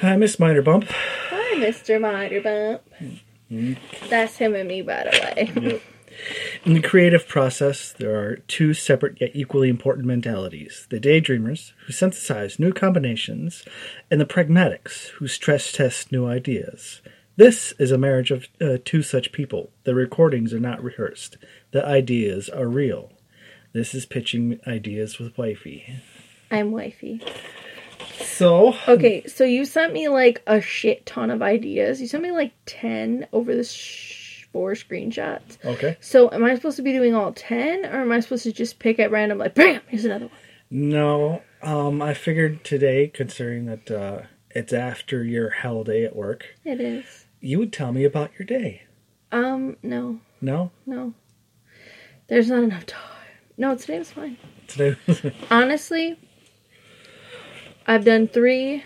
Hi, Miss Minor Bump. Hi, Mr. Miter Bump. That's him and me, by the way. In the creative process, there are two separate yet equally important mentalities the daydreamers, who synthesize new combinations, and the pragmatics, who stress test new ideas. This is a marriage of uh, two such people. The recordings are not rehearsed, the ideas are real. This is pitching ideas with wifey. I'm wifey. So, Okay, so you sent me like a shit ton of ideas. You sent me like 10 over the sh- four screenshots. okay. So am I supposed to be doing all 10 or am I supposed to just pick at random, like, bam, here's another one? No, um, I figured today, considering that uh, it's after your hell day at work, It is. you would tell me about your day. Um, no, No? no. There's not enough time. No, today was fine. Today Honestly, I've done three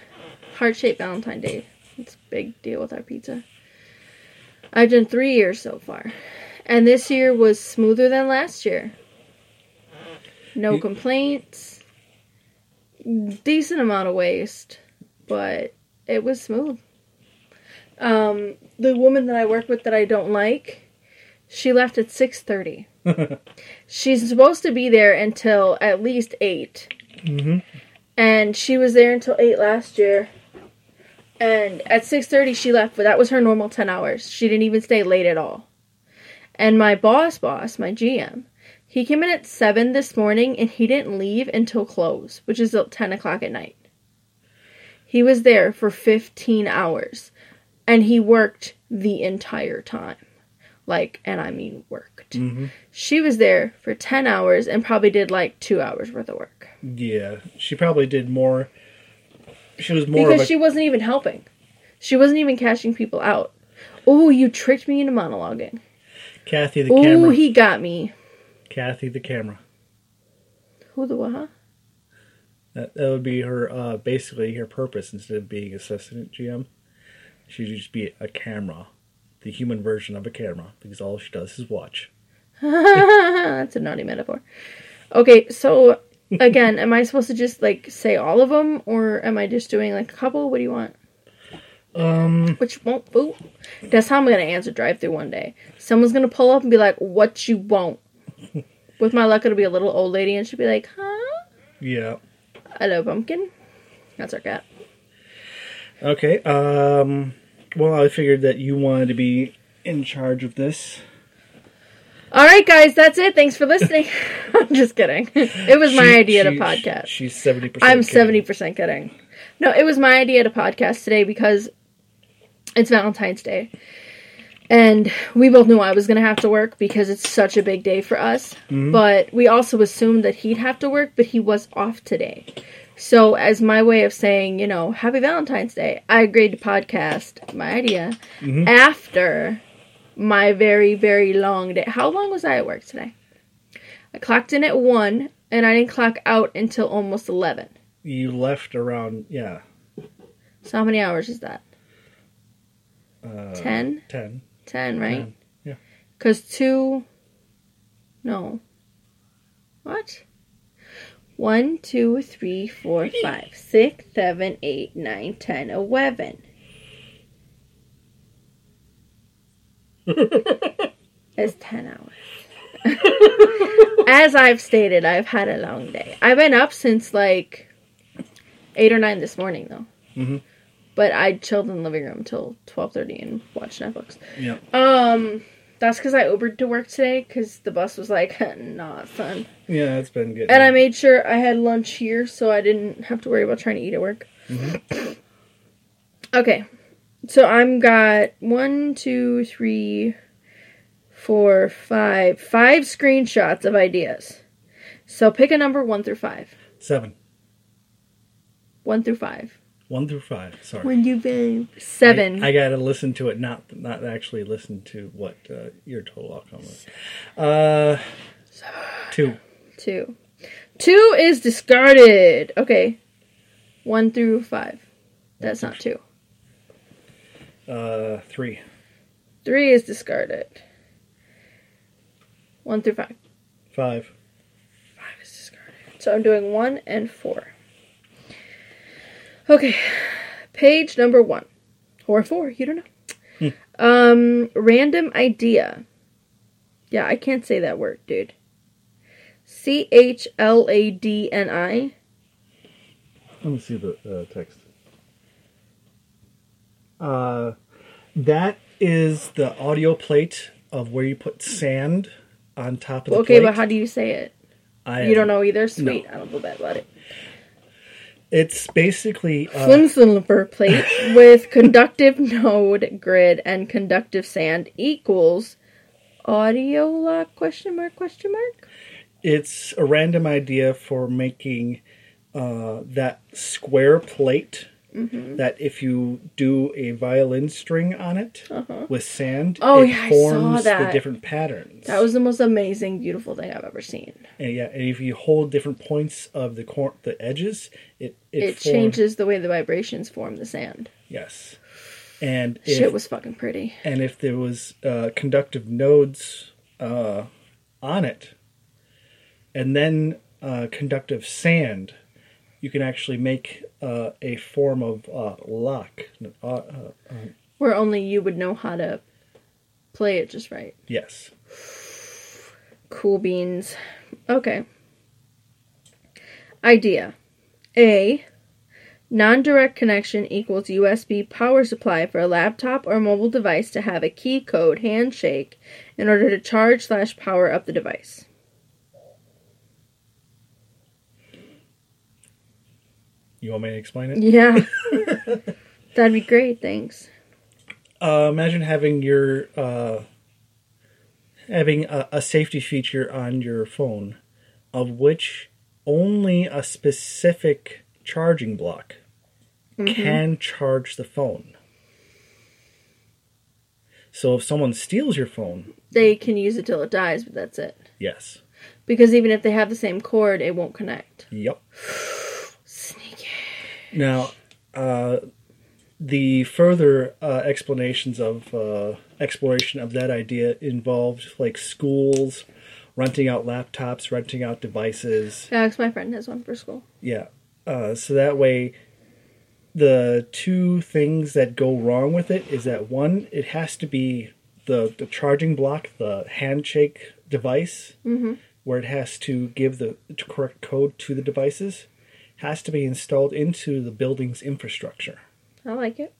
heart shaped Valentine Day. It's a big deal with our pizza. I've done three years so far. And this year was smoother than last year. No You- complaints. Decent amount of waste, but it was smooth. Um, the woman that I work with that I don't like, she left at 6:30. She's supposed to be there until at least 8 hmm and she was there until 8 last year. And at 6.30 she left but that was her normal 10 hours. She didn't even stay late at all. And my boss boss my gm he came in at 7 this morning and he didn't leave until close which is at 10 o'clock at night. He was there for 15 hours and he worked the entire time like and i mean worked hmm she was there for 10 hours and probably did like two hours worth of work Yeah, she probably did more. She was more because a she wasn't even helping. She wasn't even cashing people out. Oh, you tricked me into monologuing. Kathy the Oh, camera. Oh, he got me. Kathy the camera. Who the what? That, that would be her, uh, basically her purpose instead of being assistant GM. She'd just be a camera, the human version of a camera, because all she does is watch. That's a naughty metaphor. Okay, so again, am I supposed to just like say all of them, or am I just doing like a couple? What do you want? Um, Which won't boo? That's how I'm gonna answer drive through one day. Someone's gonna pull up and be like, "What you want?" With my luck, it'll be a little old lady, and she'll be like, "Huh? yeah. Hello, pumpkin." That's our cat. Okay. Um, well, I figured that you wanted to be in charge of this. All right, guys, that's it. Thanks for listening. I'm just kidding. It was my She- idea to she- podcast. She's seventy percent. I'm 70% kidding. No, it was my idea to podcast today because it's Valentine's Day. And we both knew I was going to have to work because it's such a big day for us. Mm-hmm. But we also assumed that he'd have to work, but he was off today. So, as my way of saying, you know, happy Valentine's Day, I agreed to podcast my idea after my very, very long day. How long was I at work today? I clocked in at 1 and I didn't clock out until almost 11. You left around yeah. So how many hours is that? Uh, 10? Ten. 10, right? Ten, yeah. Because 2. No. What? 1, 2, 3, 4, 5, 6, 7, 8, 9, 10, 11. It's 10 hours. As I've stated, I've had a long day. I've been up since like 8 or 9 this morning, though. Mhm. But I chilled in the living room till 12.30 and watched Netflix. Yeah. Um, that's because I Ubered to work today because the bus was like, nah, son. Yeah, it's been good. And I made sure I had lunch here so I didn't have to worry about trying to eat at work. Mm-hmm. okay, so I'm got one, two, three, four, five, five screenshots of ideas. So pick a number one through five. seven. One through five. One through five. Sorry. One through five. Seven. I, I gotta listen to it, not not actually listen to what uh, your total outcome was. Uh, two. Two. Two is discarded. Okay. One through five. That's not two. Uh, three. Three is discarded. One through five. Five. Five is discarded. So I'm doing one and four. Okay. Page number one. Or four, you don't know. Um, random idea. Yeah, I can't say that word, dude. C H L A D N I. Let me see the uh, text. Uh, that is the audio plate of where you put sand on top of the Okay, plate. but how do you say it? I, You don't know either? Sweet. I don't feel bad about it. It's basically uh, Flimflimper plate with conductive node grid and conductive sand equals audio lock question mark question mark? It's a random idea for making uh, that square plate Mm-hmm. that if you do a violin string on it with sand, Uh-huh. Oh, it yeah, forms the different patterns. that was the most amazing beautiful thing i've ever seen and yeah, and if you hold different points of the cor- the edges, it it, it form- changes the way the vibrations form the sand Yes, and if, shit was fucking pretty and if there was uh, conductive nodes uh, on it, and then uh, conductive sand, you can actually make uh, a form of uh, lock. Uh, uh, where only you would know how to play it just right. Yes, cool beans. Okay. Idea. A non-direct connection equals usb power supply for a laptop or mobile device to have a key code handshake in order to charge slash power up the device you want me to explain it? yeah that'd be great thanks Uh, imagine having your uh, having a, a safety feature on your phone, of which only a specific charging block can charge the phone. So if someone steals your phone, they can use it till it dies but that's it yes, because even if they have the same cord it won't connect yep. Now, uh, the further uh, explanations of uh, exploration of that idea involved like schools renting out laptops, renting out devices. alex my friend has one for school Yeah. Uh, so that way, the two things that go wrong with it is that one, it has to be the, the charging block, the handshake device, where it has to give the correct code to the devices, has to be installed into the building's infrastructure. i like it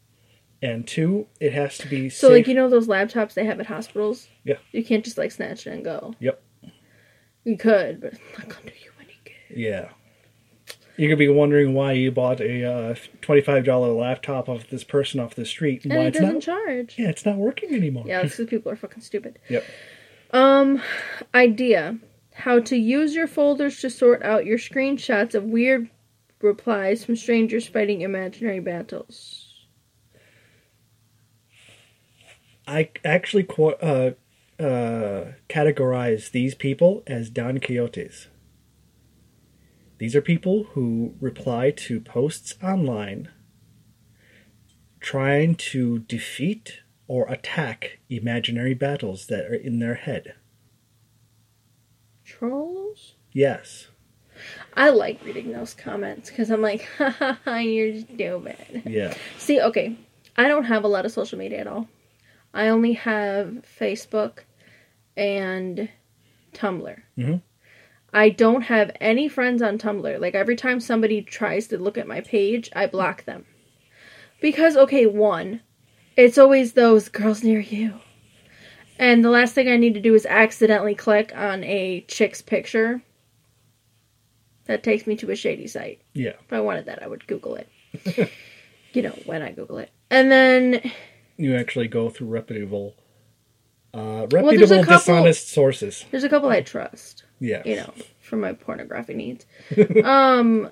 And two, it has to be So, safe. like, you know those laptops they have at hospitals? Yeah. You can't just, like, snatch it and go. Yep. You could, but it's not to do you any good. Yeah. You could be wondering why you bought a uh, twenty-five dollar laptop of this person off the street and And why it it's doesn't not. charge. Yeah, it's not working anymore. Yeah, because people are fucking stupid. Yep. Um, idea. How to use your folders to sort out your screenshots of weird replies from strangers fighting imaginary battles. I actually uh, uh, categorize these people as Don Quixotes. These are people who reply to posts online trying to defeat or attack imaginary battles that are in their head. Trolls? Yes. I like reading those comments because I'm like, ha ha ha, you're stupid. Yeah. See, okay, I don't have a lot of social media at all. I only have Facebook and Tumblr. Mhm. I don't have any friends on Tumblr. Like every time somebody tries to look at my page, I block them. Because okay, one, it's always those girls near you. And the last thing I need to do is accidentally click on a chick's picture. That takes me to a shady site. Yeah. If I wanted that, I would Google it. you know, when I Google it. And then, You actually go through reputable, uh, reputable, couple- dishonest sources. there's a couple I trust, Yeah. you know, for my pornography needs. um,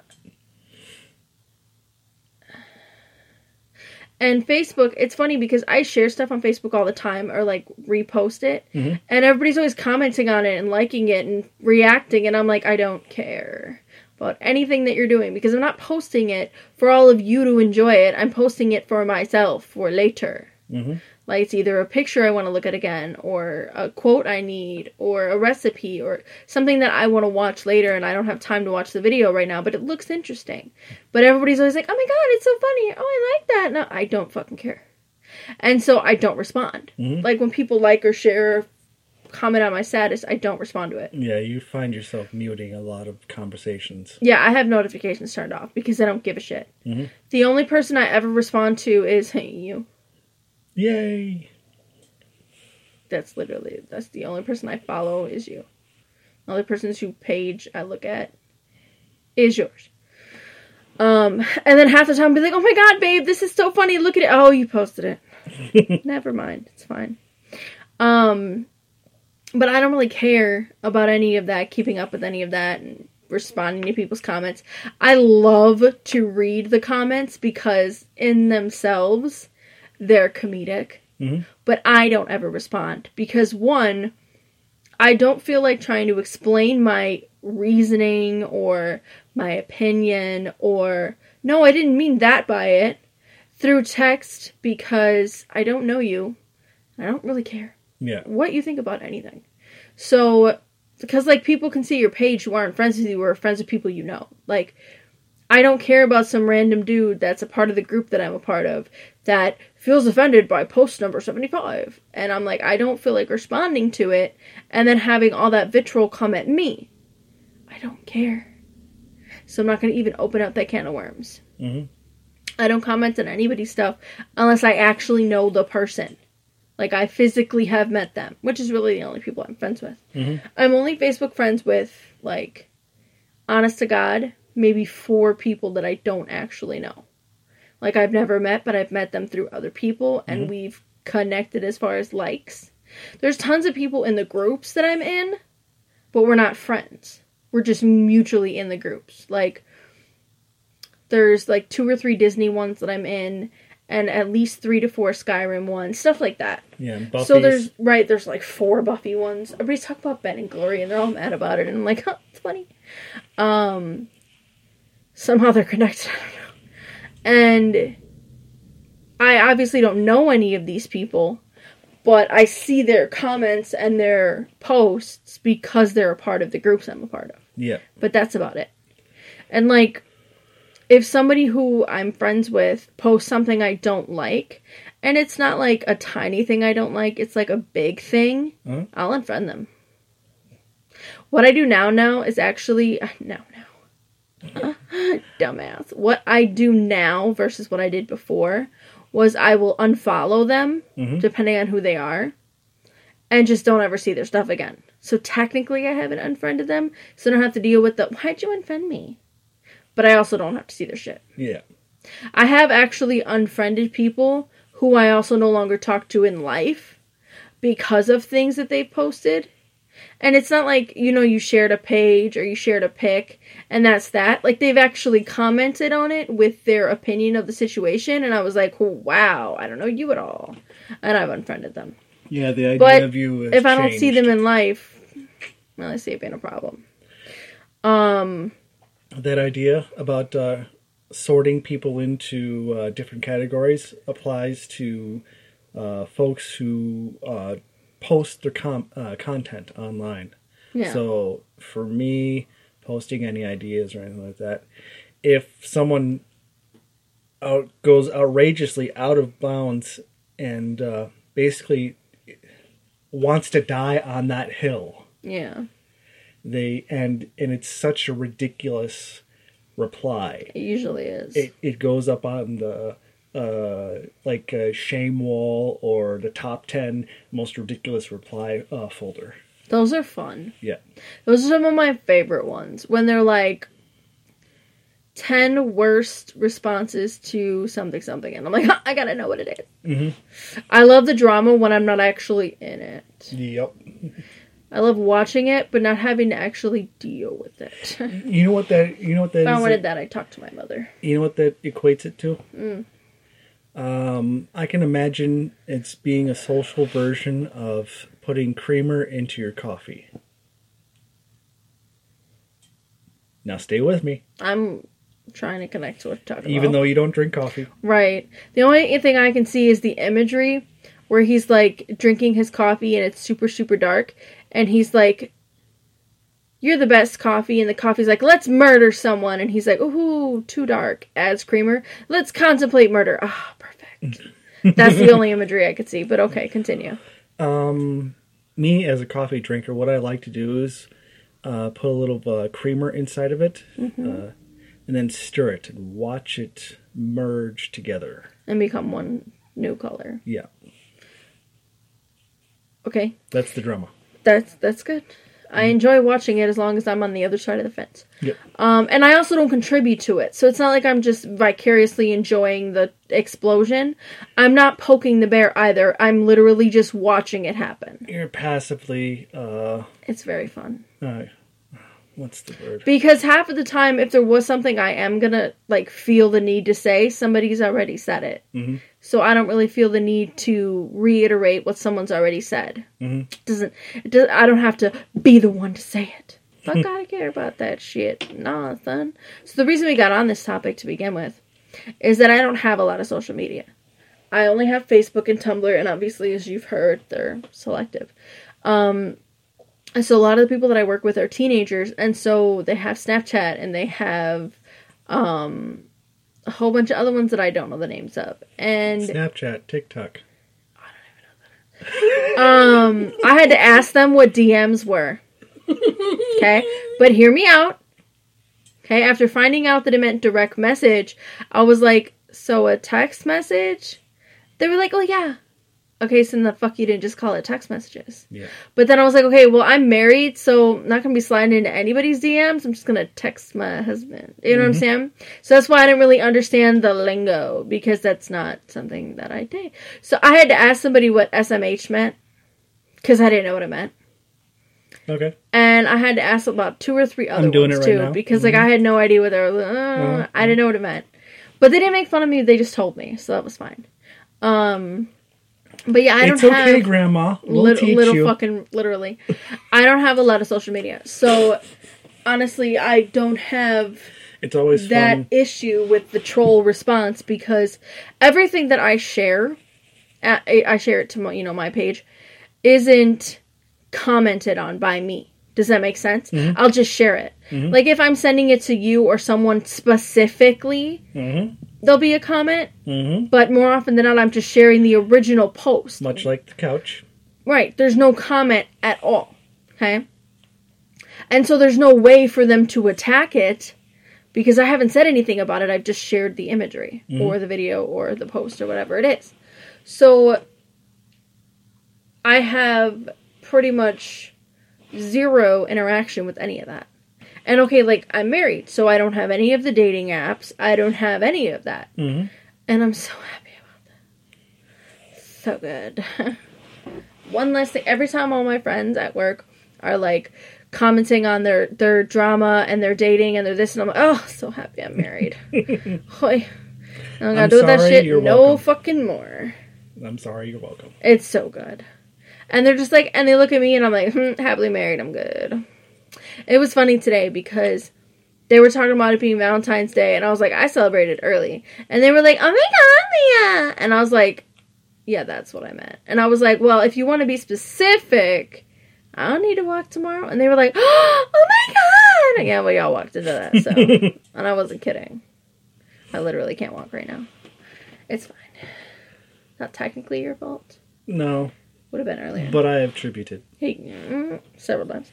and Facebook, it's funny because I share stuff on Facebook all the time or like repost it, Mhm. and everybody's always commenting on it and liking it and reacting, and I'm like, I don't care about anything that you're doing because I'm not posting it for all of you to enjoy it. I'm posting it for myself for later. Mhm. Like it's either a picture I want to look at again, or a quote I need, or a recipe, or something that I want to watch later and I don't have time to watch the video right now, but it looks interesting. But everybody's always like, oh my god, it's so funny. Oh, I like that. No, I don't fucking care. And so I don't respond. Mhm. Like when people like or share, comment on my status, I don't respond to it. Yeah, you find yourself muting a lot of conversations. Yeah, I have notifications turned off because I don't give a shit. Mhm. The only person I ever respond to is hey, you. Yay! That's literally that's the only person I follow is you. The only person's who page I look at is yours. Um, and then half the time I'll be like, "Oh my god, babe, this is so funny. Look at it. Oh, you posted it. Never mind. It's fine." Um, but I don't really care about any of that, keeping up with any of that and responding to people's comments. I love to read the comments because in themselves they're comedic Mhm. but I don't ever respond because one, I don't feel like trying to explain my reasoning or my opinion or no, I didn't mean that by it through text because I don't know you. I don't really care Yeah. what you think about anything. So, because like people can see your page who aren't friends with you or friends with people you know. Like, I don't care about some random dude that's a part of the group that I'm a part of that feels offended by post number 75. And I'm like, I don't feel like responding to it and then having all that vitriol come at me. I don't care. So I'm not going to even open up that can of worms. Mhm. I don't comment on anybody's stuff unless I actually know the person. Like I physically have met them, which is really the only people I'm friends with. Mhm. I'm only Facebook friends with like honest to God, maybe four people that I don't actually know. Like I've never met, but I've met them through other people and we've connected as far as likes. There's tons of people in the groups that I'm in, but we're not friends. We're just mutually in the groups. Like there's like two or three Disney ones that I'm in and at least 3 to 4 Skyrim ones, stuff like that. Yeah. Buffy's, So there's right, there's like four Buffy ones. Everybody's talking about Ben and Glory, and they're all mad about it. And I'm like, huh, it's funny. Um, somehow they're connected. I don't know. And I obviously don't know any of these people, but I see their comments and their posts because they're a part of the groups I'm a part of yeah. but that's about it. And like, if somebody who I'm friends with posts something I don't like, and it's not like a tiny thing I don't like, it's like a big thing, Uh-huh. I'll unfriend them. What I do now now is actually now now. Dumbass. What I do now versus what I did before was I will unfollow them Mhm. depending on who they are and just don't ever see their stuff again. So technically I haven't unfriended them, so I don't have to deal with the why'd you unfriend me? But I also don't have to see their shit. Yeah. I have actually unfriended people who I also no longer talk to in life because of things that they've posted. And it's not like, you know, you shared a page or you shared a pic and that's that. Like they've actually commented on it with their opinion of the situation and I was like, wow, I don't know you at all. And I've unfriended them. Yeah. The idea But of you. If I don't see them in life, well, I see it being a problem. Um, that idea about uh, sorting people into uh, different categories applies to uh, folks who uh, post their com- uh, content online. yeah. So for me, posting any ideas or anything like that, if someone out goes outrageously out of bounds and uh, basically wants to die on that hill, yeah. They and and it's such a ridiculous reply. It usually is. It it goes up on the uh like a shame wall or the top 10 most ridiculous reply uh, folder. Those are fun. Yeah. Those are some of my favorite ones. When they're like 10 worst responses to something something and I'm like, I gotta know what it is. Mhm. I love the drama when I'm not actually in it. Yep. I love watching it but not having to actually deal with it. You know what that you know what that If I wanted that, I'd talk to my mother. You know what that equates it to? Mm. Um, I can imagine it's being a social version of putting creamer into your coffee. Now stay with me, I'm trying to connect to what you're talking even about. though you don't drink coffee. Right. The only thing I can see is the imagery where he's like drinking his coffee and it's super super dark and he's like you're the best coffee. And the coffee's like let's murder someone. And he's like ooh too dark. Adds creamer. Let's contemplate murder. Ah perfect. That's the only imagery i could see but okay continue. Um, me as a coffee drinker, what I like to do is uh, put a little uh, creamer inside of it, Mm-hmm. uh, and then stir it and watch it merge together. and become one new color. Yeah, okay. That's the drama. That's that's good i enjoy watching it as long as i'm on the other side of the fence Yep. Um, and I also don't contribute to it. So it's not like I'm just vicariously enjoying the explosion. I'm not poking the bear either. I'm literally just watching it happen. You're passively, uh, It's very fun. uh, what's the word? Because half of the time, if there was something I am gonna like feel the need to say, somebody's already said it. Mhm. So I don't really feel the need to reiterate what someone's already said. Mhm. Doesn't it does, I don't have to be the one to say it. Fuck, I care about that shit. Son. So the reason we got on this topic to begin with is that I don't have a lot of social media. I only have Facebook and Tumblr, and obviously, as you've heard, they're selective. Um, and so a lot of the people that I work with are teenagers, and so they have Snapchat and they have um, a whole bunch of other ones that I don't know the names of. And Snapchat, TikTok. um, I had to ask them what DMs were. Okay, but hear me out. Okay, after finding out that it meant direct message, I was like, "So a text message?" They were like, "Oh yeah." Okay, so then the fuck you didn't just call it text messages. Yeah. But then I was like, okay, well I'm married, so I'm not gonna be sliding into anybody's DMs. I'm just gonna text my husband. You know what I'm saying? So that's why I didn't really understand the lingo because that's not something that I did. So I had to ask somebody what SMH meant because I didn't know what it meant. Okay. And I had to ask about two or three other doing ones it right too now. because like I had no idea what they were. Uh, I didn't know what it meant, but they didn't make fun of me. They just told me, so that was fine. Um, but yeah, I it's don't okay, have Grandma. We'll little, teach little you. fucking literally. I don't have a lot of social media, so honestly, I don't have it's always that fun. issue with the troll response because everything that I share, I I share it to my, you know my page, isn't commented on by me. Does that make sense? I'll just share it. Like if I'm sending it to you or someone specifically, hmm there'll be a comment. hmm But more often than not, I'm just sharing the original post. Much like the couch. Right. There's no comment at all. Okay. And so there's no way for them to attack it because I haven't said anything about it. I've just shared the imagery or the video or the post or whatever it is. So I have pretty much zero interaction with any of that. And okay, like I'm married, so I don't have any of the dating apps. I don't have any of that. hmm And I'm so happy about that. So good. One last thing. Every time all my friends at work are like commenting on their their drama and their dating and their this and I'm like, oh, so happy I'm married. Hoy. I don't gotta I'm do that shit no welcome. fucking more. I'm sorry. You're welcome. It's so good. And they're just like, and they look at me and I'm like, hmm, happily married, I'm good. It was funny today because they were talking about it being Valentine's Day and I was like, I celebrated early. And they were like, oh my god, Leah. And I was like, yeah, that's what I meant. And I was like, well, if you want to be specific, I don't need to walk tomorrow. And they were like, oh my god. Yeah, well, y'all walked into that. So, and I wasn't kidding. I literally can't walk right now. It's fine. Not technically your fault. No, Would have been earlier. but I have tributed. Hey, mm, several times.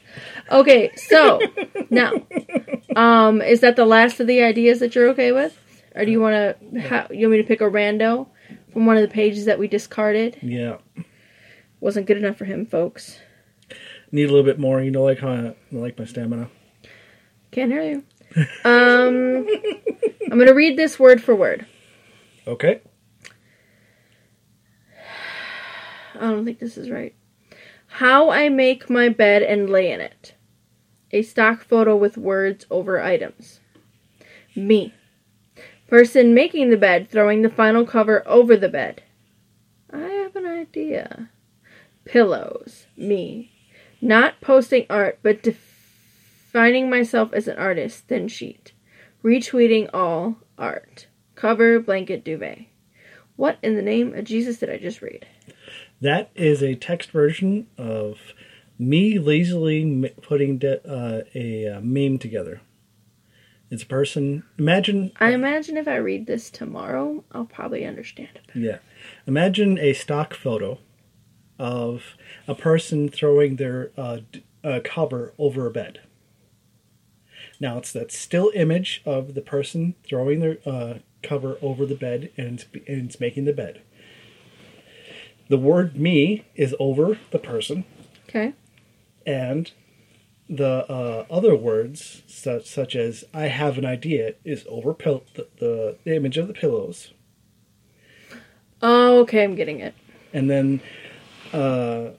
Okay, so now, um, is that the last of the ideas that you're okay with, or do you want to? Ha- you want me to pick a rando from one of the pages that we discarded? Yeah. Wasn't good enough for him, folks. Need a little bit more. You know, like how I, I like my stamina. Can't hear you. Um, I'm gonna read this word for word. Okay. I don't think this is right. How I make my bed and lay in it. A stock photo with words over items. Me. Person making the bed, throwing the final cover over the bed. I have an idea. Pillows. Me. Not posting art, but defining myself as an artist. Thin sheet. Retweeting all art. Cover, blanket, duvet. What in the name of Jesus did I just read? That is a text version of me lazily putting de- uh, a uh, meme together. It's a person. Imagine, I imagine if I read this tomorrow, I'll probably understand it. yeah, imagine a stock photo of a person throwing their uh, d- uh, cover over a bed. Now it's that still image of the person throwing their uh, cover over the bed and it's, and it's making the bed. The word "me" is over the person, Okay. and the uh, other words such, such as "I have an idea" is over pill- the, the, the image of the pillows, Oh, okay, I'm getting it. and then uh,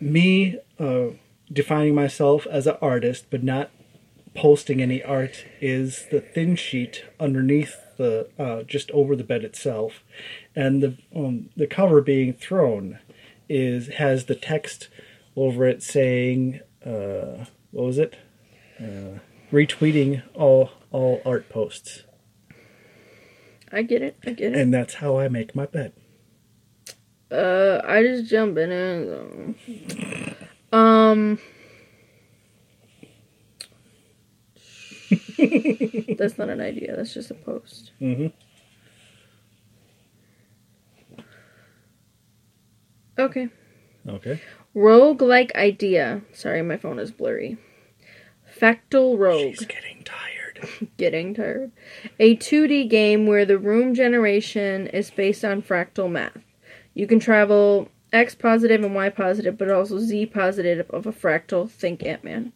me uh, defining myself as an artist but not posting any art is the thin sheet underneath the uh, just over the bed itself, and the um, the cover being thrown is has the text over it saying uh, what was it uh, retweeting all all art posts, I get it. I get it. and that's how I make my bed. Uh, I just jump in it. Um. that's not an idea. That's just a post. Mm-hmm. Okay. Okay. Rogue like idea. Sorry, my phone is blurry. Factal Rogue. She's getting tired. Getting tired. A 2D game where the room generation is based on fractal math. You can travel X positive and Y positive, but also Z positive of a fractal. Think Ant Man.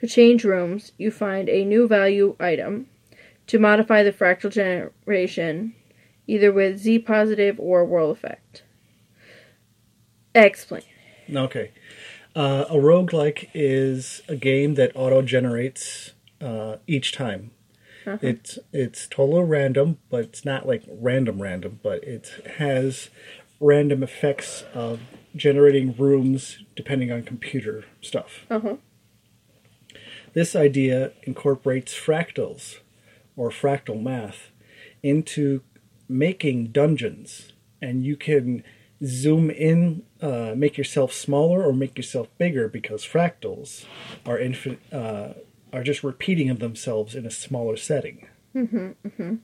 To change rooms, you find a new value item. To modify the fractal generation, either with Z positive or whirl effect. Explain. Okay. Uh, a roguelike is a game that auto generates uh, each time. Uh-huh. It's it's totally random, but it's not like random random, but it has random effects of generating rooms depending on computer stuff. Uh huh. This idea incorporates fractals or fractal math into making dungeons, and you can zoom in, uh, make yourself smaller or make yourself bigger because fractals are infin- uh, are just repeating of themselves in a smaller setting. Mm-hmm.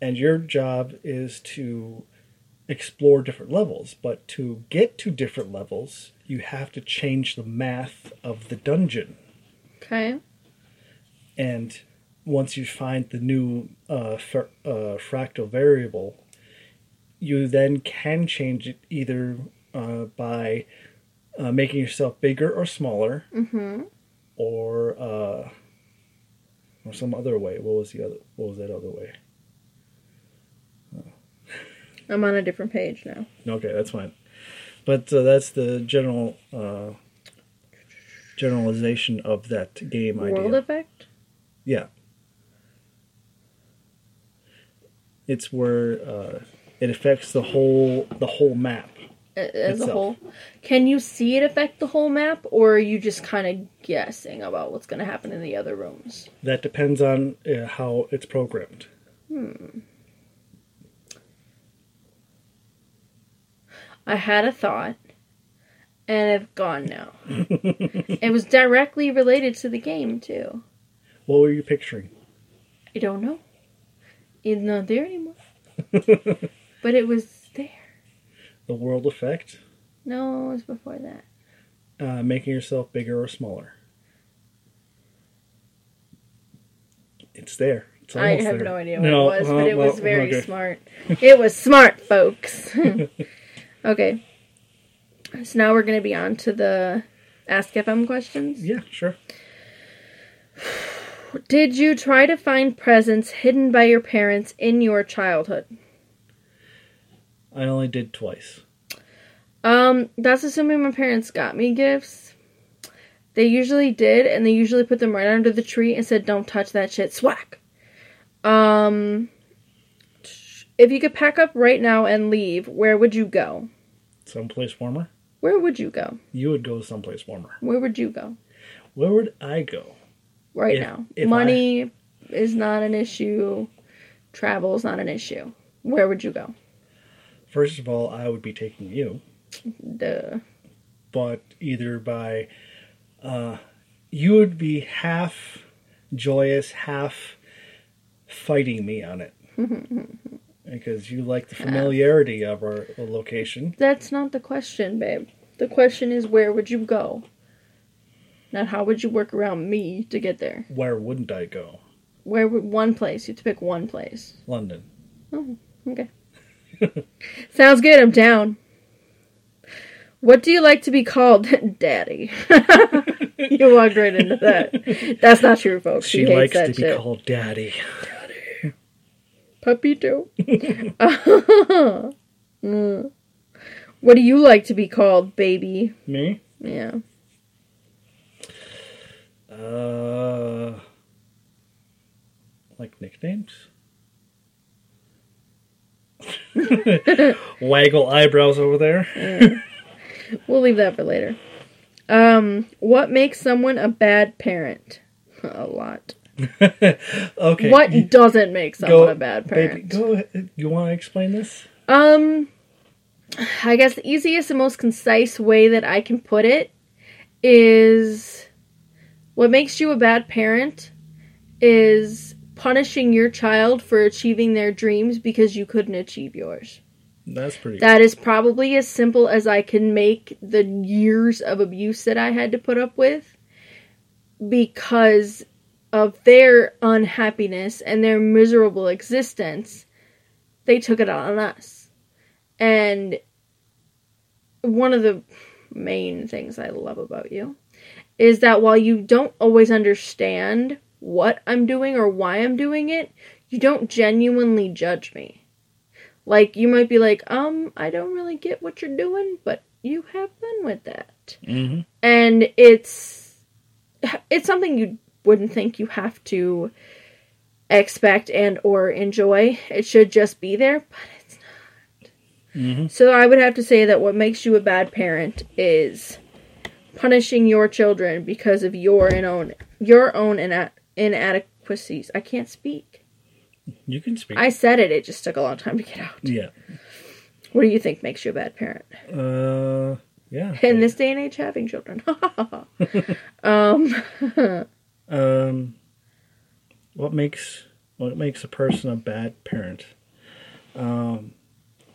And your job is to explore different levels, but to get to different levels, you have to change the math of the dungeon Okay. and once you find the new uh, fer- uh, fractal variable, you then can change it either uh, by uh, making yourself bigger or smaller, Mm-hmm. or uh, or some other way. What was the other? What was that other way? I'm on a different page now. Okay, that's fine. But uh, that's the general uh, generalization of that game World idea. World effect. Yeah. It's where uh, it affects the whole the whole map. as a whole. Can you see it affect the whole map, or are you just kind of guessing about what's going to happen in the other rooms? That depends on uh, how it's programmed. Hmm. I had a thought, and it's gone now. it was directly related to the game too. What were you picturing? I don't know. It's not there anymore. but it was there. The world effect, No, it was before that. uh, making yourself bigger or smaller. It's there. It's I have there. no idea what No, it was, uh, but it was very okay. smart. It was smart, folks. okay. So now we're going to be on to the Ask FM questions. Yeah, sure. Did you try to find presents hidden by your parents in your childhood? I only did twice. Um, that's assuming my parents got me gifts. They usually did, and they usually put them right under the tree and said, "Don't touch that shit." Swack. Um, if you could pack up right now and leave, where would you go? Someplace warmer. Where would you go? You would go someplace warmer. Where would you go Where would I go? right If- now? if Money is not an issue. Travel is not an issue. Where would you go? First of all, I would be taking you. Duh. but either by uh, you would be half joyous, half fighting me on it. because you like the familiarity of our location. That's not the question, babe. The question is where would you go? Not how would you work around me to get there. Where wouldn't I go? Where would one place? You have to pick one place. London. Oh, Okay. Sounds good. I'm down. What do you like to be called, Daddy? you walked right into that. That's not true, folks. She he hates likes to be shit. called Daddy. Papito. Mm. What do you like to be called, baby? Me? Yeah. Uh, like nicknames? Waggle eyebrows over there. We'll leave that for later. Um, what makes someone a bad parent? A lot. okay. What doesn't make someone a bad baby, parent? go ahead. You want to explain this? Um, I guess the easiest and most concise way that I can put it is what makes you a bad parent is punishing your child for achieving their dreams because you couldn't achieve yours. That's pretty. That is probably as simple as I can make the years of abuse that I had to put up with because of their unhappiness and their miserable existence. They took it on us. And one of the main things I love about you is that while you don't always understand what I'm doing or why I'm doing it, you don't genuinely judge me. Like you might be like, um, I don't really get what you're doing, but you have fun with that. hmm And it's it's something you wouldn't think you have to expect and or enjoy. It should just be there, but it's not. hmm So I would have to say that what makes you a bad parent is punishing your children because of your own your own ina- inadequacies. I can't speak. You can speak. I said it. It just took a long time to get out. yeah. What do you think makes you a bad parent? Uh. Yeah. In this day and age, having children. um, Um. What makes what makes a person a bad parent? Um.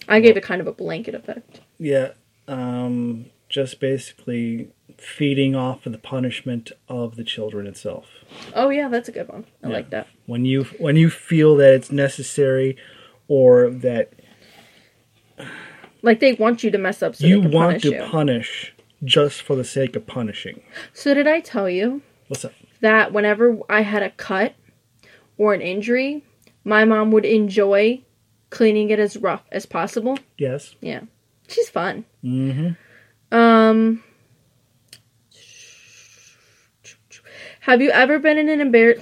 I gave it kind of a blanket effect. Yeah. Um. Just basically feeding off of the punishment of the children itself. Oh yeah, that's a good one. I Yeah. like that. When you when you feel that it's necessary, or that Like they want you to mess up so you want punish to you. punish just for the sake of punishing. so did I tell you What's up? that whenever I had a cut or an injury, my mom would enjoy cleaning it as rough as possible? Yes. Yeah. She's fun. Mm-hmm. Um Have you ever been in an embar-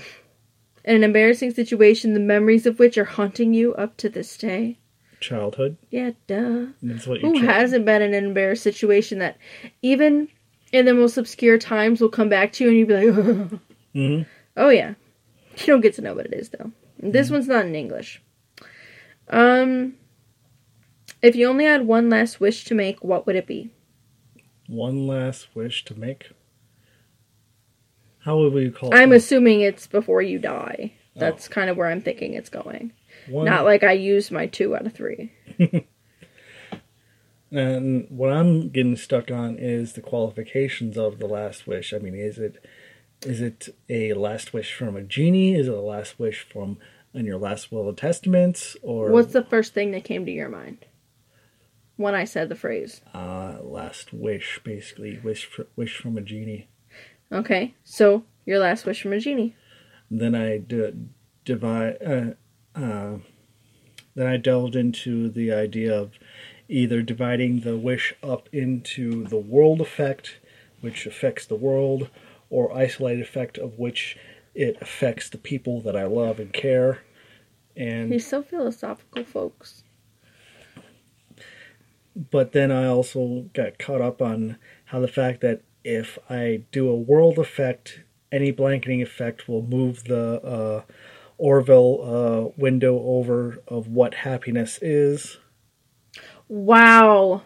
in an embarrassing situation the memories of which are haunting you up to this day? Childhood. Yeah, duh. That's what. Who hasn't been in an embarrassed situation that even in the most obscure times will come back to you and you'll be like, hmm oh yeah. You don't get to know what it is though. This one's not in English. Um, if you only had one last wish to make, what would it be? One last wish to make. How would we call? I'm assuming it's before you die. That's kind of where I'm thinking it's going. One, Not like I used my two out of three. And what I'm getting stuck on is the qualifications of the last wish. I mean, is it is it a last wish from a genie? Is it a last wish from in your last will and testaments, or What's the first thing that came to your mind when I said the phrase? uh, last wish? Basically, wish for, wish from a genie. Okay, so your last wish from a genie. Then I d- divide. Uh, uh, then I delved into the idea of either dividing the wish up into the world effect, which affects the world, or isolated effect of which it affects the people that I love and care. And He's so philosophical, folks. but then I also got caught up on how the fact that if I do a world effect, any blanketing effect will move the uh, Overton uh, window over of what happiness is. Wow.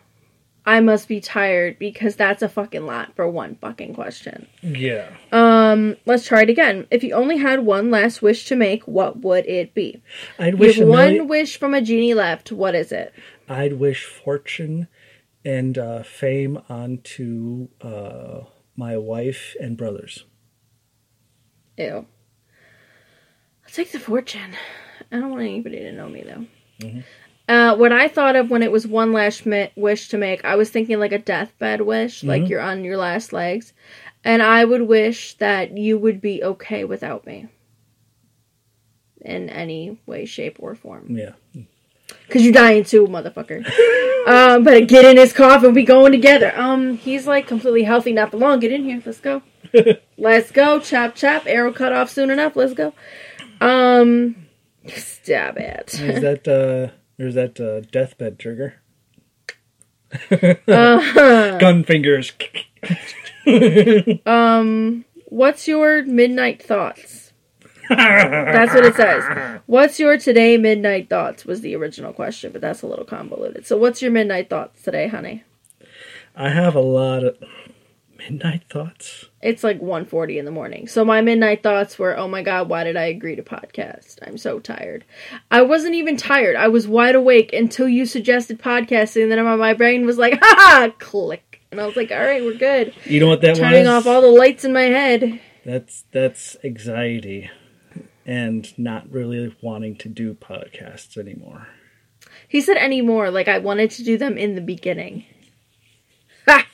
I must be tired because that's a fucking lot for one fucking question. Yeah. Um, let's try it again. If you only had one last wish to make, what would it be? I'd wish one million, wish from a genie left. What is it? I'd wish fortune and uh, fame onto uh, my wife and brothers. Ew. I'll take the fortune. I don't want anybody to know me though. Mm-hmm. Uh, what I thought of when it was one last mi- wish to make, I was thinking like a deathbed wish, Mm-hmm. like you're on your last legs, and I would wish that you would be okay without me, in any way, shape, or form. Yeah. Cause you're dying too, motherfucker. um, better get in his coffin. We going together. Um, he's like completely healthy, not for long. Get in here. Let's go. Let's go. Chop chop. Arrow cut off soon enough. Let's go. Um, stab it. There's that. Uh, there's that uh, deathbed trigger. Uh-huh. Gun fingers. Um, what's your midnight thoughts? That's what it says. What's your today midnight thoughts was the original question, but that's a little convoluted. So, what's your midnight thoughts today, honey? I have a lot of midnight thoughts. It's like 1:40 in the morning. So my midnight thoughts were, "Oh my god, why did I agree to podcast? I'm so tired." I wasn't even tired. I was wide awake until you suggested podcasting, and then my brain was like, "Ha ha!" click. And I was like, "All right, we're good." You know what that Turning was? Turning off all the lights in my head. That's that's anxiety, and not really wanting to do podcasts anymore. He said anymore, like I wanted to do them in the beginning. Ha!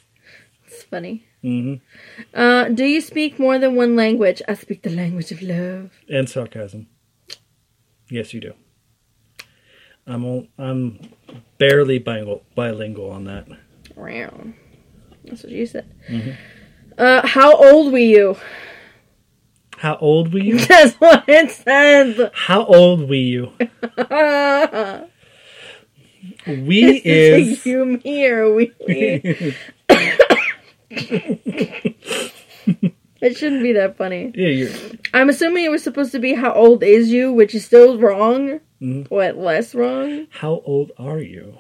It's funny. hmm Uh, do you speak more than one language? I speak the language of love. And sarcasm. Yes, you do. I'm o- I'm barely bilingual, bilingual on that. Wow. That's what you said. Uh, how old were you? How old were you? That's what it says. How old were you? We is you, me, or we. it shouldn't be that funny. yeah. You're, I'm assuming it was supposed to be how old is you, which is still wrong. Mhm. What less wrong? how old are you?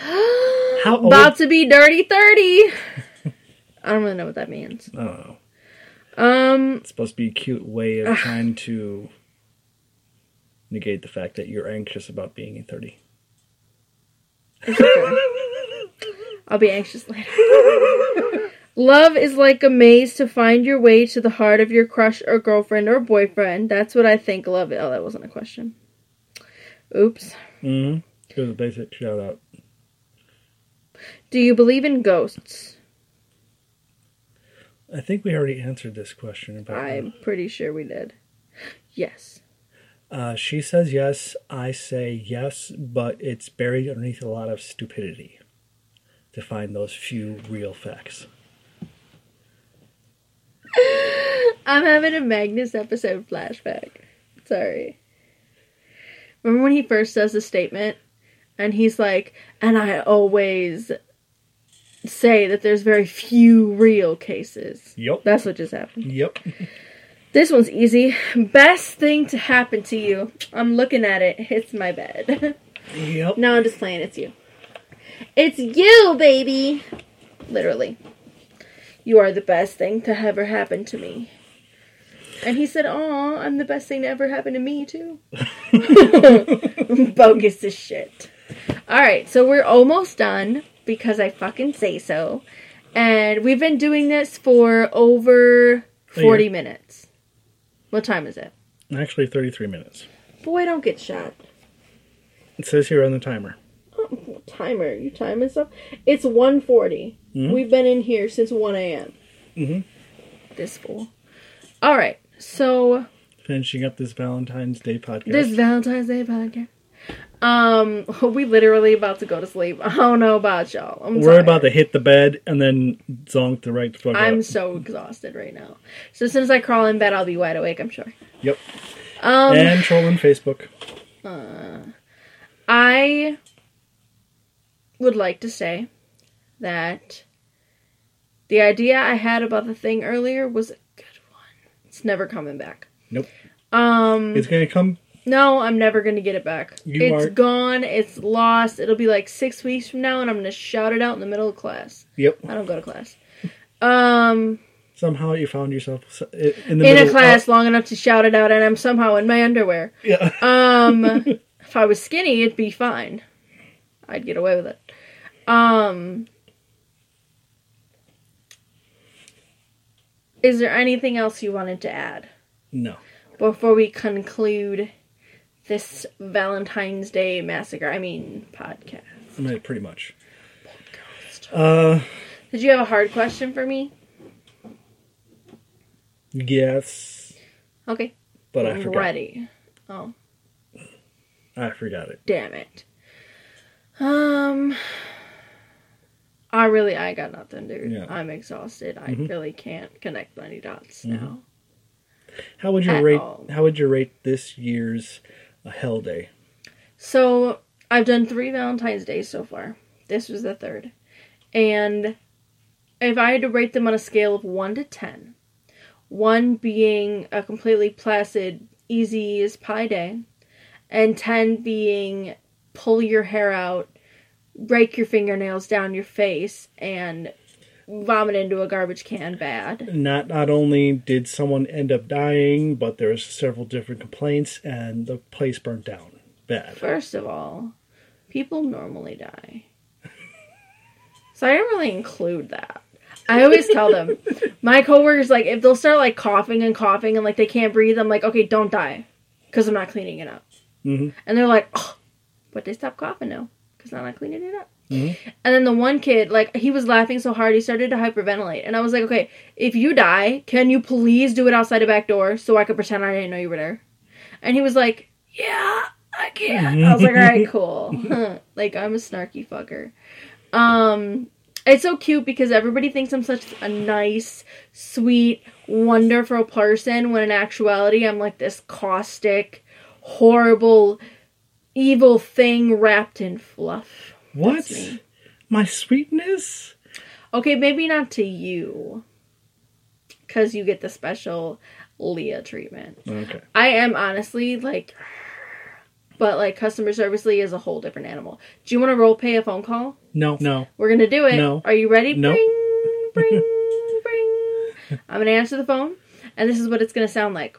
How old? About to be dirty thirty. I don't really know what that means. I don't know. Um, It's supposed to be a cute way of trying to negate the fact that you're anxious about being 30. okay. I'll be anxious later. Love is like a maze to find your way to the heart of your crush or girlfriend or boyfriend. That's what I think love is. Oh, that wasn't a question. Oops. Mm-hmm. It was a basic shout out. Do you believe in ghosts? I think we already answered this question about. I'm pretty sure we did. Yes. Uh, she says yes. I say yes, but it's buried underneath a lot of stupidity to find those few real facts. I'm having a Magnus episode flashback. Sorry. Remember when he first does the statement and he's like, and I always say that there's very few real cases. Yep. That's what just happened. Yep. This one's easy. Best thing to happen to you. I'm looking at it. It's my bed. Yep. no, I'm just playing. It's you. It's you, baby. Literally. You are the best thing to ever happen to me. And he said, Aw, I'm the best thing to ever happen to me, too. Bogus as shit. Alright, so we're almost done because I fucking say so. And we've been doing this for over 40 year. minutes. What time is it? Actually, 33 minutes. Boy, don't get shot. It says here on the timer. Oh, timer. You time stuff. It's 1.40. Mhm. We've been in here since 1 a.m. Mhm. This fool. All right. So Finishing up this Valentine's Day podcast. this Valentine's Day podcast. Um, we literally about to go to sleep. I don't know about y'all. I'm We're tired. about to hit the bed and then zonk the right fuck I'm up. so exhausted right now. So as soon as I crawl in bed, I'll be wide awake. I'm sure. Yep. Um, and trolling Facebook. Uh, I would like to say that the idea I had about the thing earlier was a good one. It's never coming back. Nope. Um, It's gonna come No, I'm never gonna get it back. You it's are- gone. It's lost. It'll be like six weeks from now, and I'm gonna shout it out in the middle of class. Yep. I don't go to class. Um, Somehow you found yourself in the in middle a class long enough to shout it out, and I'm somehow in my underwear. yeah. Um, if I was skinny, it'd be fine. I'd get away with it. Um, is there anything else you wanted to add No. before we conclude this Valentine's Day massacre? I mean, podcast. I mean, pretty much. Uh, Did you have a hard question for me? yes, Okay, but I I'm forgot. ready. Oh, I forgot it. damn it. Um, I really, I got nothing, dude. Yeah. I'm exhausted. I Mhm. really can't connect any dots Mhm. now. How would you At rate? all. How would you rate this year's uh, Hell Day? So I've done three Valentine's Days so far. This was the third. And if I had to rate them on a scale of 1 to 10, 1 being a completely placid, easy as pie day, and 10 being pull your hair out, rake your fingernails down your face, and vomit into a garbage can bad. Not not only did someone end up dying, but there was several different complaints, and the place burnt down. Bad. First of all, people normally die. So I don't really include that. I always tell them, my coworkers, like, if they'll start, like, coughing and coughing and, like, they can't breathe, I'm like, okay, don't die. Because I'm not cleaning it up. hmm And they're like, oh, but they stopped coughing now. Because I'm not cleaning it up. Mhm. And then the one kid, like, he was laughing so hard, he started to hyperventilate. And I was like, okay, if you die, can you please do it outside the back door so I could pretend I didn't know you were there? And he was like, yeah, I can't." I was like, all right, cool. like, I'm a snarky fucker. Um, it's so cute because everybody thinks I'm such a nice, sweet, wonderful person when in actuality I'm like this caustic, horrible, evil thing wrapped in fluff. What? My sweetness? Okay, maybe not to you. Because you get the special Leah treatment. Okay. I am honestly like, but like customer service Leah is a whole different animal. Do you want to role pay a phone call? No. No. We're gonna do it. No. Are you ready? No. Bring, bring, bring. I'm gonna answer the phone, and this is what it's gonna sound like.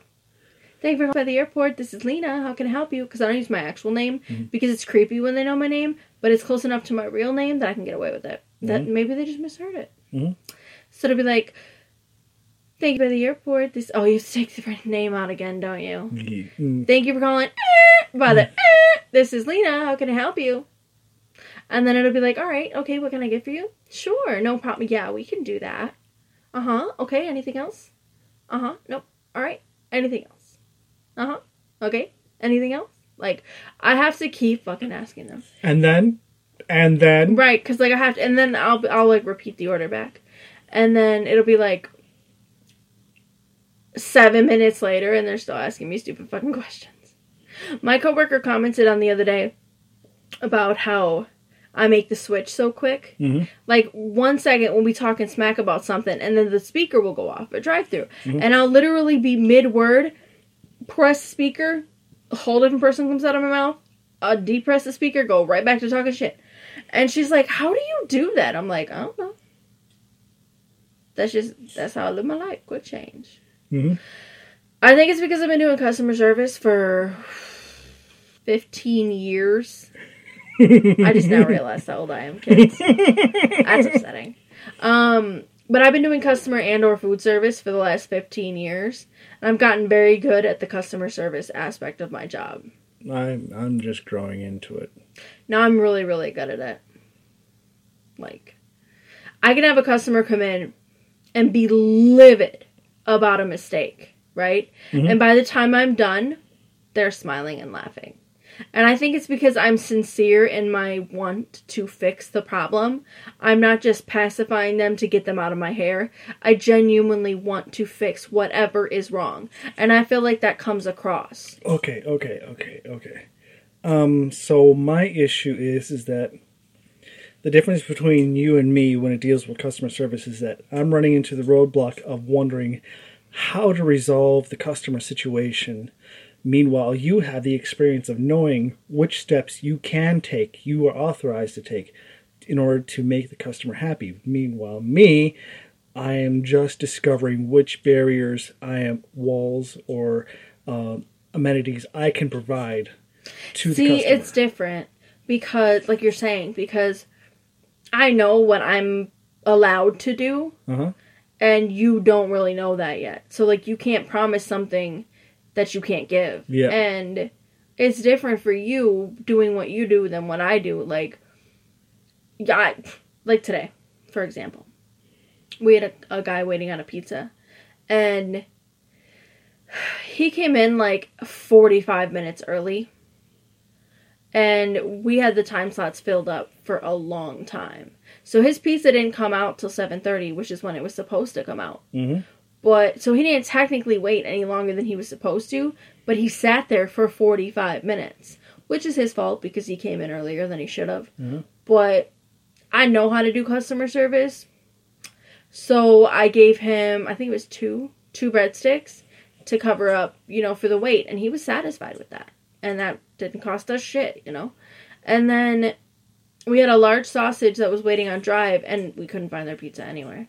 Thank you for calling by the airport. This is Lena. How can I help you? Because I don't use my actual name Mm-hmm. because it's creepy when they know my name, but it's close enough to my real name that I can get away with it. That maybe they just misheard it. Mhm. So it'll be like, "Thank you by the airport." This oh, you have to take the name out again, don't you? Mm, Thank you for calling. eh, By the eh, this is Lena. How can I help you? And then it'll be like, all right, okay, what can I get for you? Sure, no problem. Yeah, we can do that. Uh huh. Okay. Anything else? Uh huh. Nope. All right. Anything else? Uh huh. Okay. Anything else? Like, I have to keep fucking asking them. And then, and then, Right, because like I have to, and then I'll I'll like repeat the order back, and then it'll be like seven minutes later, and they're still asking me stupid fucking questions. My coworker commented on the other day about how I make the switch so quick. Mhm. Like one second when we talking smack about something, and then the speaker will go off a drive through, Mm-hmm. and I'll literally be mid word, press speaker, a whole different person comes out of my mouth. I depress the speaker, go right back to talking shit. And she's like, How do you do that? I'm like, I don't know. That's just that's how I live my life. Quick change. Mhm. I think it's because I've been doing customer service for fifteen years. I just now realized how old I am, kids. That's upsetting. Um, but I've been doing customer and or food service for the last 15 years. And I've gotten very good at the customer service aspect of my job. I'm I'm just growing into it. Now I'm really, really good at it. Like, I can have a customer come in and be livid about a mistake, right? Mhm. And by the time I'm done, they're smiling and laughing. And I think it's because I'm sincere in my want to fix the problem. I'm not just pacifying them to get them out of my hair. I genuinely want to fix whatever is wrong. And I feel like that comes across. Okay, okay, okay, okay. Um, so my issue is is that the difference between you and me when it deals with customer service is that I'm running into the roadblock of wondering how to resolve the customer situation Meanwhile, you have the experience of knowing which steps you can take, you are authorized to take in order to make the customer happy. Meanwhile, me, I am just discovering which barriers I am, walls or um, amenities I can provide to See, the customer. it's different because, like you're saying, because I know what I'm allowed to do, uh-huh. and you don't really know that yet. So, like, you can't promise something that you can't give. Yeah. And it's different for you doing what you do than what I do. Like, yeah, I, like today, for example, we had a, a guy waiting on a pizza, and he came in like 45 minutes early and we had the time slots filled up for a long time so his pizza didn't come out till 7.30 which is when it was supposed to come out hmm but so he didn't technically wait any longer than he was supposed to but he sat there for 45 minutes which is his fault because he came in earlier than he should have. Mhm. but i know how to do customer service. So i gave him i think it was two two breadsticks to cover up you know for the wait and he was satisfied with that. And that didn't cost us shit you know? And then we had a large sausage that was waiting on drive and we couldn't find their pizza anywhere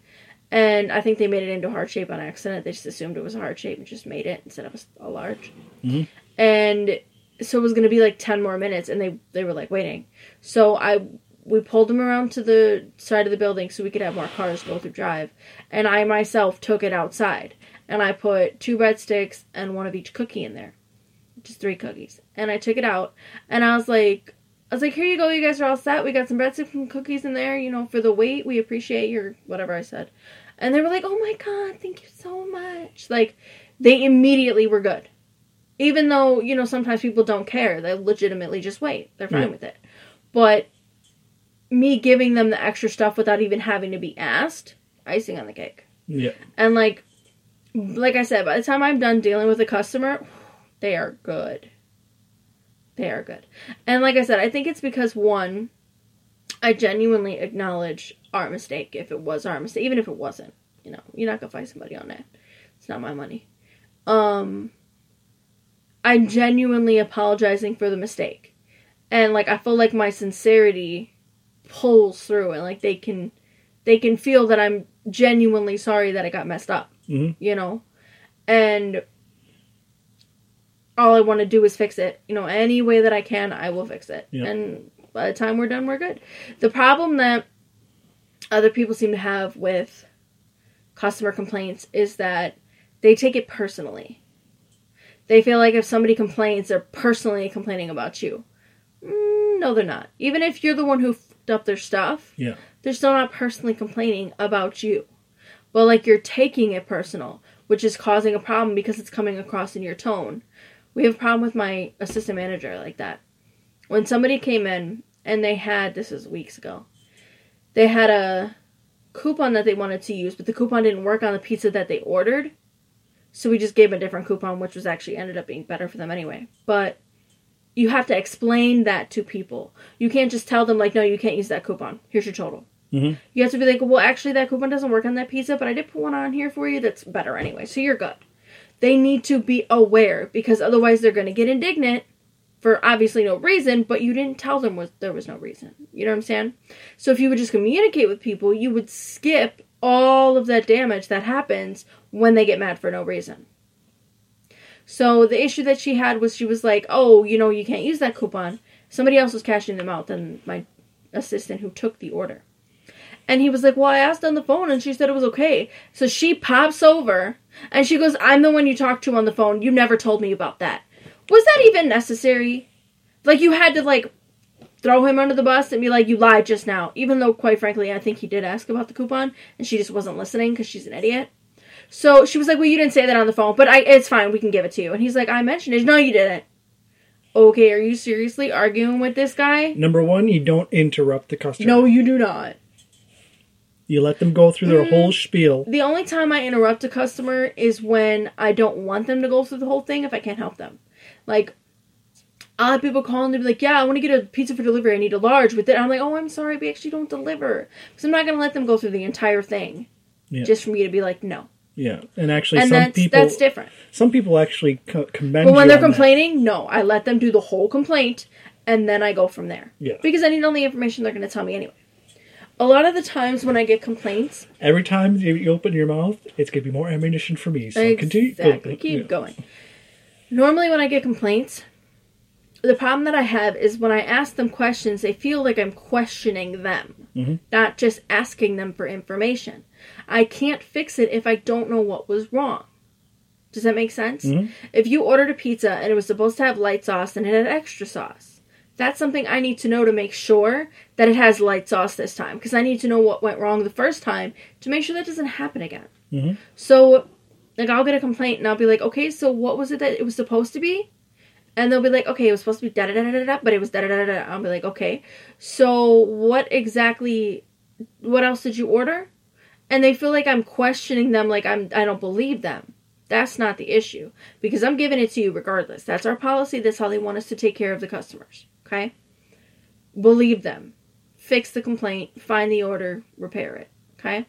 and i think they made it into a heart shape on accident. They just assumed it was a heart shape and just made it instead of a, a large. Mhm. and so it was going to be like 10 more minutes and they they were like waiting. So i we pulled them around to the side of the building so we could have more cars go through drive. And i myself took it outside and i put two breadsticks and one of each cookie in there. Just three cookies. And i took it out and i was like I was like, here you go, you guys are all set. We got some breadsticks and cookies in there, you know, for the wait. We appreciate your whatever I said. And they were like, oh my god, thank you so much. Like, they immediately were good. Even though, you know, sometimes people don't care. They legitimately just wait. They're fine Yeah. with it. But me giving them the extra stuff without even having to be asked, icing on the cake. Yeah. And like like I said, by the time I'm done dealing with a customer, they are good. They are good. And like I said, I think it's because one, I genuinely acknowledge our mistake if it was our mistake, even if it wasn't. You know, you're not gonna fight somebody on that. It's not my money. Um I'm genuinely apologizing for the mistake. And like I feel like my sincerity pulls through and like they can they can feel that I'm genuinely sorry that it got messed up. Mhm. You know? And all I want to do is fix it. You know, any way that I can, I will fix it. Yeah. And by the time we're done, we're good. The problem that other people seem to have with customer complaints is that they take it personally. They feel like if somebody complains, they're personally complaining about you. Mm, no, they're not. Even if you're the one who fucked up their stuff, Yeah. they're still not personally complaining about you. But like you're taking it personal, which is causing a problem because it's coming across in your tone. We have a problem with my assistant manager like that. When somebody came in and they had this was weeks ago. They had a coupon that they wanted to use, but the coupon didn't work on the pizza that they ordered. So we just gave them a different coupon, which was actually ended up being better for them anyway. But you have to explain that to people. You can't just tell them like, no, you can't use that coupon. Here's your total. Mhm. You have to be like, well, actually, that coupon doesn't work on that pizza, but I did put one on here for you that's better anyway, so you're good. They need to be aware because otherwise they're going to get indignant for obviously no reason, but you didn't tell them was there was no reason. You know what I'm saying? So if you would just communicate with people, you would skip all of that damage that happens when they get mad for no reason. So the issue that she had was she was like, "Oh, you know, you can't use that coupon." Somebody else was cashing them out than my assistant who took the order. And he was like, Well, I asked on the phone and she said it was okay. So she pops over and she goes, I'm the one you talked to on the phone. You never told me about that. Was that even necessary? Like, you had to, like, throw him under the bus and be like, You lied just now. Even though, quite frankly, I think he did ask about the coupon and she just wasn't listening because she's an idiot. So she was like, Well, you didn't say that on the phone, but I, it's fine. We can give it to you. And he's like, I mentioned it. No, you didn't. Okay, are you seriously arguing with this guy? Number one, you don't interrupt the customer. No, you do not. You let them go through their mm. whole spiel. The only time I interrupt a customer is when I don't want them to go through the whole thing if I can't help them. Like, I'll have people call and they'll be like, Yeah, I want to get a pizza for delivery. I need a large with it. I'm like, Oh, I'm sorry, we actually don't deliver. Because I'm not going to let them go through the entire thing Yeah. just for me to be like, No. Yeah, and actually, and some that's people that's different. some people actually co- commend. But when they're on that. complaining, no, I let them do the whole complaint and then I go from there. Yeah. Because I need all the information they're going to tell me anyway. A lot of the times when I get complaints, every time you, open your mouth, it's gonna be more ammunition for me. So continue. exactly, oh, keep yeah. going. Normally, when I get complaints, the problem that I have is when I ask them questions, they feel like I'm questioning them, Mhm. not just asking them for information. I can't fix it if I don't know what was wrong. Does that make sense? Mhm. If you ordered a pizza and it was supposed to have light sauce and it had extra sauce, that's something I need to know to make sure that it has light sauce this time because I need to know what went wrong the first time to make sure that doesn't happen again. Mhm. So, like, I'll get a complaint and I'll be like, okay, so what was it that it was supposed to be? And they'll be like, okay, it was supposed to be da da da da da, but it was da da da da. I'll be like, okay, so what exactly? What else did you order? And they feel like I'm questioning them, like I'm I don't believe them. That's not the issue because I'm giving it to you regardless. That's our policy. That's how they want us to take care of the customers. Okay, believe them, fix the complaint, find the order, repair it. Okay,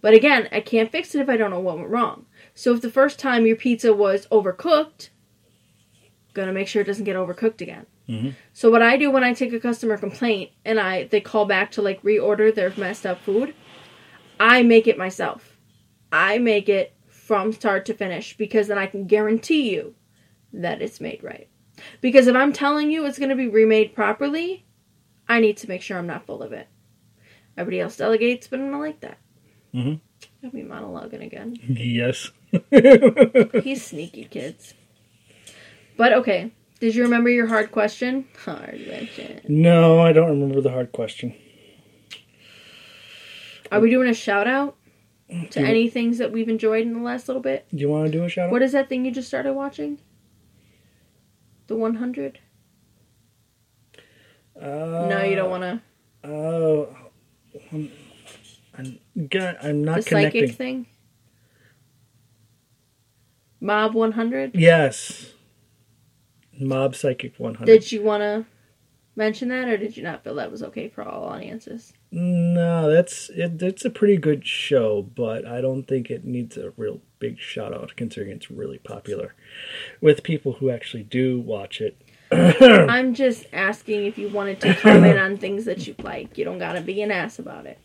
but again, I can't fix it if I don't know what went wrong. So if the first time your pizza was overcooked, gonna make sure it doesn't get overcooked again. Mhm. So what I do when I take a customer complaint and I they call back to like reorder their messed up food, I make it myself. I make it from start to finish because then I can guarantee you that it's made right. Because if I'm telling you it's going to be remade properly, I need to make sure I'm not full of it. Everybody else delegates, but I'm not like that. Mm-hmm. I'll be monologuing again. Yes. He's sneaky, kids. But okay, did you remember your hard question? Hard question. no, I don't remember the hard question. Are we doing a shout out to Do- any things that we've enjoyed in the last little bit? Do you want to do a shout out? What is that thing you just started watching? The 100? Uh, no, you don't want to. Oh, I'm, I'm, God, I'm The not psychic connecting. thing? Mob 100? Yes. Mob Psychic 100. Did you want to mention that, or did you not feel that was okay for all audiences? No, that's it, it's a pretty good show, but I don't think it needs a real big shout out considering it's really popular with people who actually do watch it. I'm just asking if you wanted to comment on things that you like. You don't gotta be an ass about it.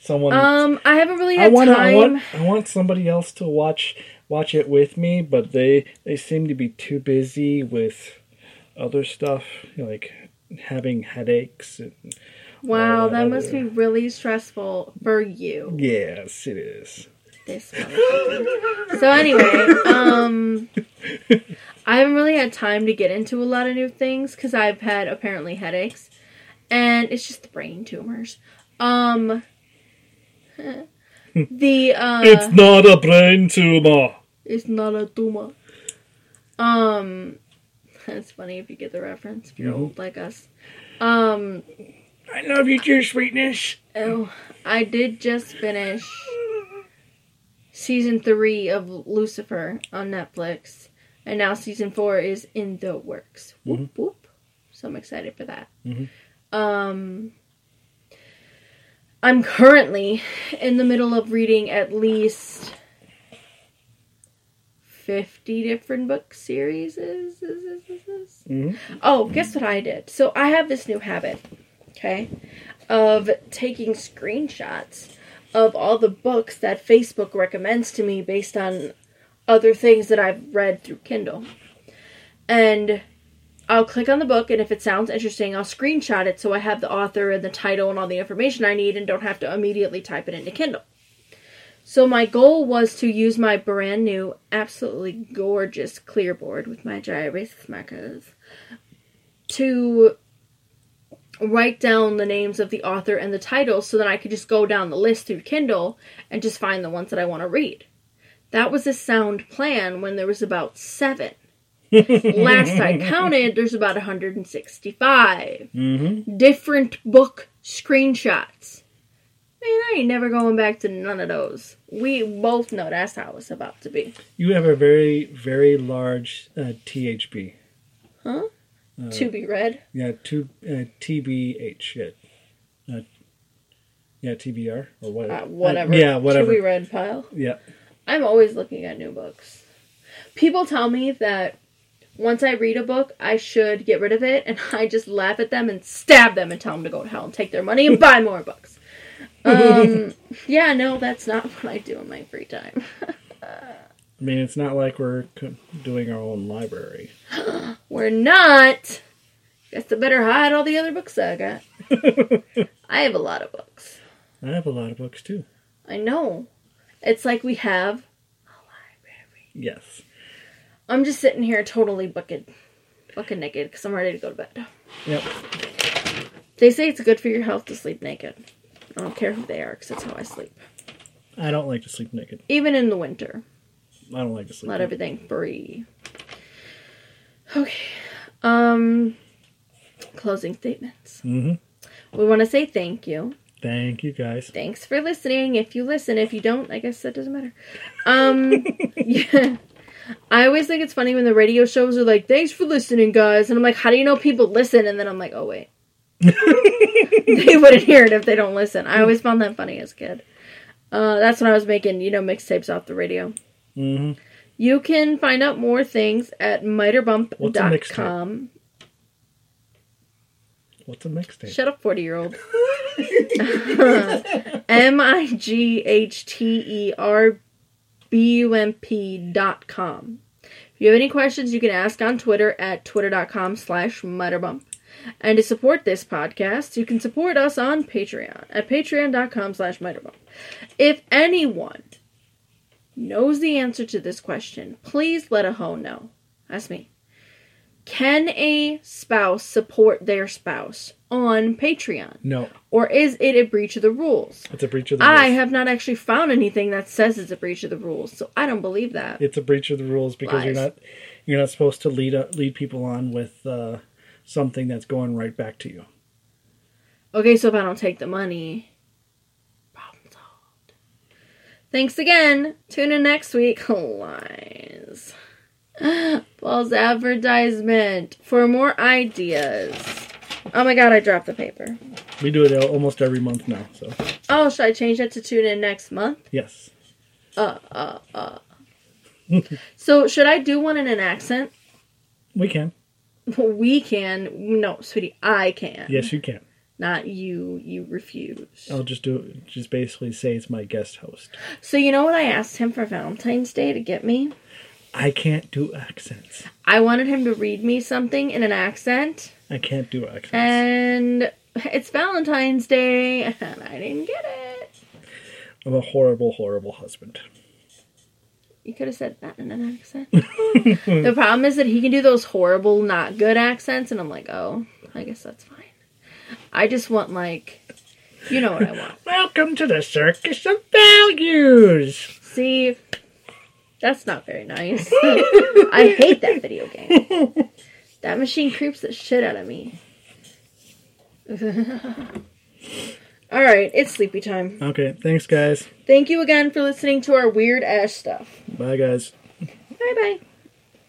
Someone Um, I haven't really I had want time. I want I want somebody else to watch watch it with me, but they they seem to be too busy with other stuff like having headaches. And, wow, all that must be really stressful for you. Yes, it is. This motherfucker. so anyway, um, I haven't really had time to get into a lot of new things because I've had apparently headaches, and it's just the brain tumors. Um, the uh, it's not a brain tumor. It's not a tumor. Um, that's funny if you get the reference if you're Mhm. old like us. Um, I love you, too, sweetness. oh, I did just finish season three of Lucifer on Netflix, and now season four is in the works. Whoop whoop! So I'm excited for that. Mhm. Um, I'm currently in the middle of reading at least 50 different book series. Mhm. Oh, guess what I did? So I have this new habit, okay, of taking screenshots of all the books that Facebook recommends to me based on other things that I've read through Kindle. And I'll click on the book, and if it sounds interesting, I'll screenshot it so I have the author and the title and all the information I need and don't have to immediately type it into Kindle. So my goal was to use my brand new, absolutely gorgeous clear board with my erase markers to write down the names of the author and the title so that I could just go down the list through Kindle and just find the ones that I want to read. That was a sound plan when there was about seven. Last I counted, there's about 165 Mm-hmm. different book screenshots. Man, I ain't never going back to none of those. We both know that's how it's about to be. You have a very, very large uh, THB. Huh? Uh, to be read. Yeah, two uh, TBH. Yeah, uh, yeah, TBR or what? Uh, whatever. yeah, whatever. To be read pile. Yeah. I'm always looking at new books. People tell me that once I read a book, I should get rid of it, and I just laugh at them and stab them and tell them to go to hell and take their money and buy more books. Um, yeah, no, that's not what I do in my free time. I mean, it's not like we're doing our own library. We're not. Guess I better hide all the other books I got. I have a lot of books. I have a lot of books too. I know. It's like we have. A library. Yes. I'm just sitting here totally bucket, bucket naked because I'm ready to go to bed. Yep. They say it's good for your health to sleep naked. I don't care who they are because that's how I sleep. I don't like to sleep naked. Even in the winter, I don't like to sleep. let everything free. Okay. Um. Closing statements. Mhm. We want to say thank you. Thank you guys. Thanks for listening. If you listen, if you don't, I guess that doesn't matter. Um. yeah. I always think it's funny when the radio shows are like, "Thanks for listening, guys," and I'm like, "How do you know people listen?" And then I'm like, "Oh wait." they wouldn't hear it if they don't listen. I always found that funny as a kid. Uh, that's when I was making, you know, mixtapes off the radio. Hmm You can find out more things at What's a mixtape? mighterbump.com. What's a mixtape? Shut up, 40 year old. M I G H T E R B U M P dot com. If you have any questions, you can ask on Twitter at twitter.com slash mighterbump. And to support this podcast, you can support us on Patreon at patreon.com slash mighterbump. If anyone knows the answer to this question, please let a hoe know. That's me. Can a spouse support their spouse on Patreon? No, Or is it a breach of the rules? it's a breach of the I have not actually found anything that says it's a breach of the rules, so I don't believe that. It's a breach of the rules because you're not you're not supposed to lead uh, lead people on with uh, something that's going right back to you. Okay, so if I don't take the money, problem solved. Thanks again. Tune in next week. Lies. False advertisement for more ideas. Oh my god, I dropped the paper. We do it almost every month now. So Oh, should I change that to tune in next month? yes, Uh, uh, uh. so, should I do one in an accent? we can. We can. No, sweetie, I can. Yes, you can. Not you. You refuse. I'll just do it. Just basically say it's my guest host. So, you know what I asked him for Valentine's Day to get me? I can't do accents. I wanted him to read me something in an accent, I can't do accents. and it's Valentine's Day, and I didn't get it. I'm a horrible, horrible husband. You could have said that in an accent. the problem is that he can do those horrible, not good accents, and I'm like, oh, I guess that's fine. I just want, like, you know what I want. Welcome to the circus of values. See, that's not very nice. I hate that video game. That machine creeps the shit out of me. All right, it's sleepy time. Okay, thanks, guys. Thank you again for listening to our weird ass stuff. Bye, guys. Bye bye.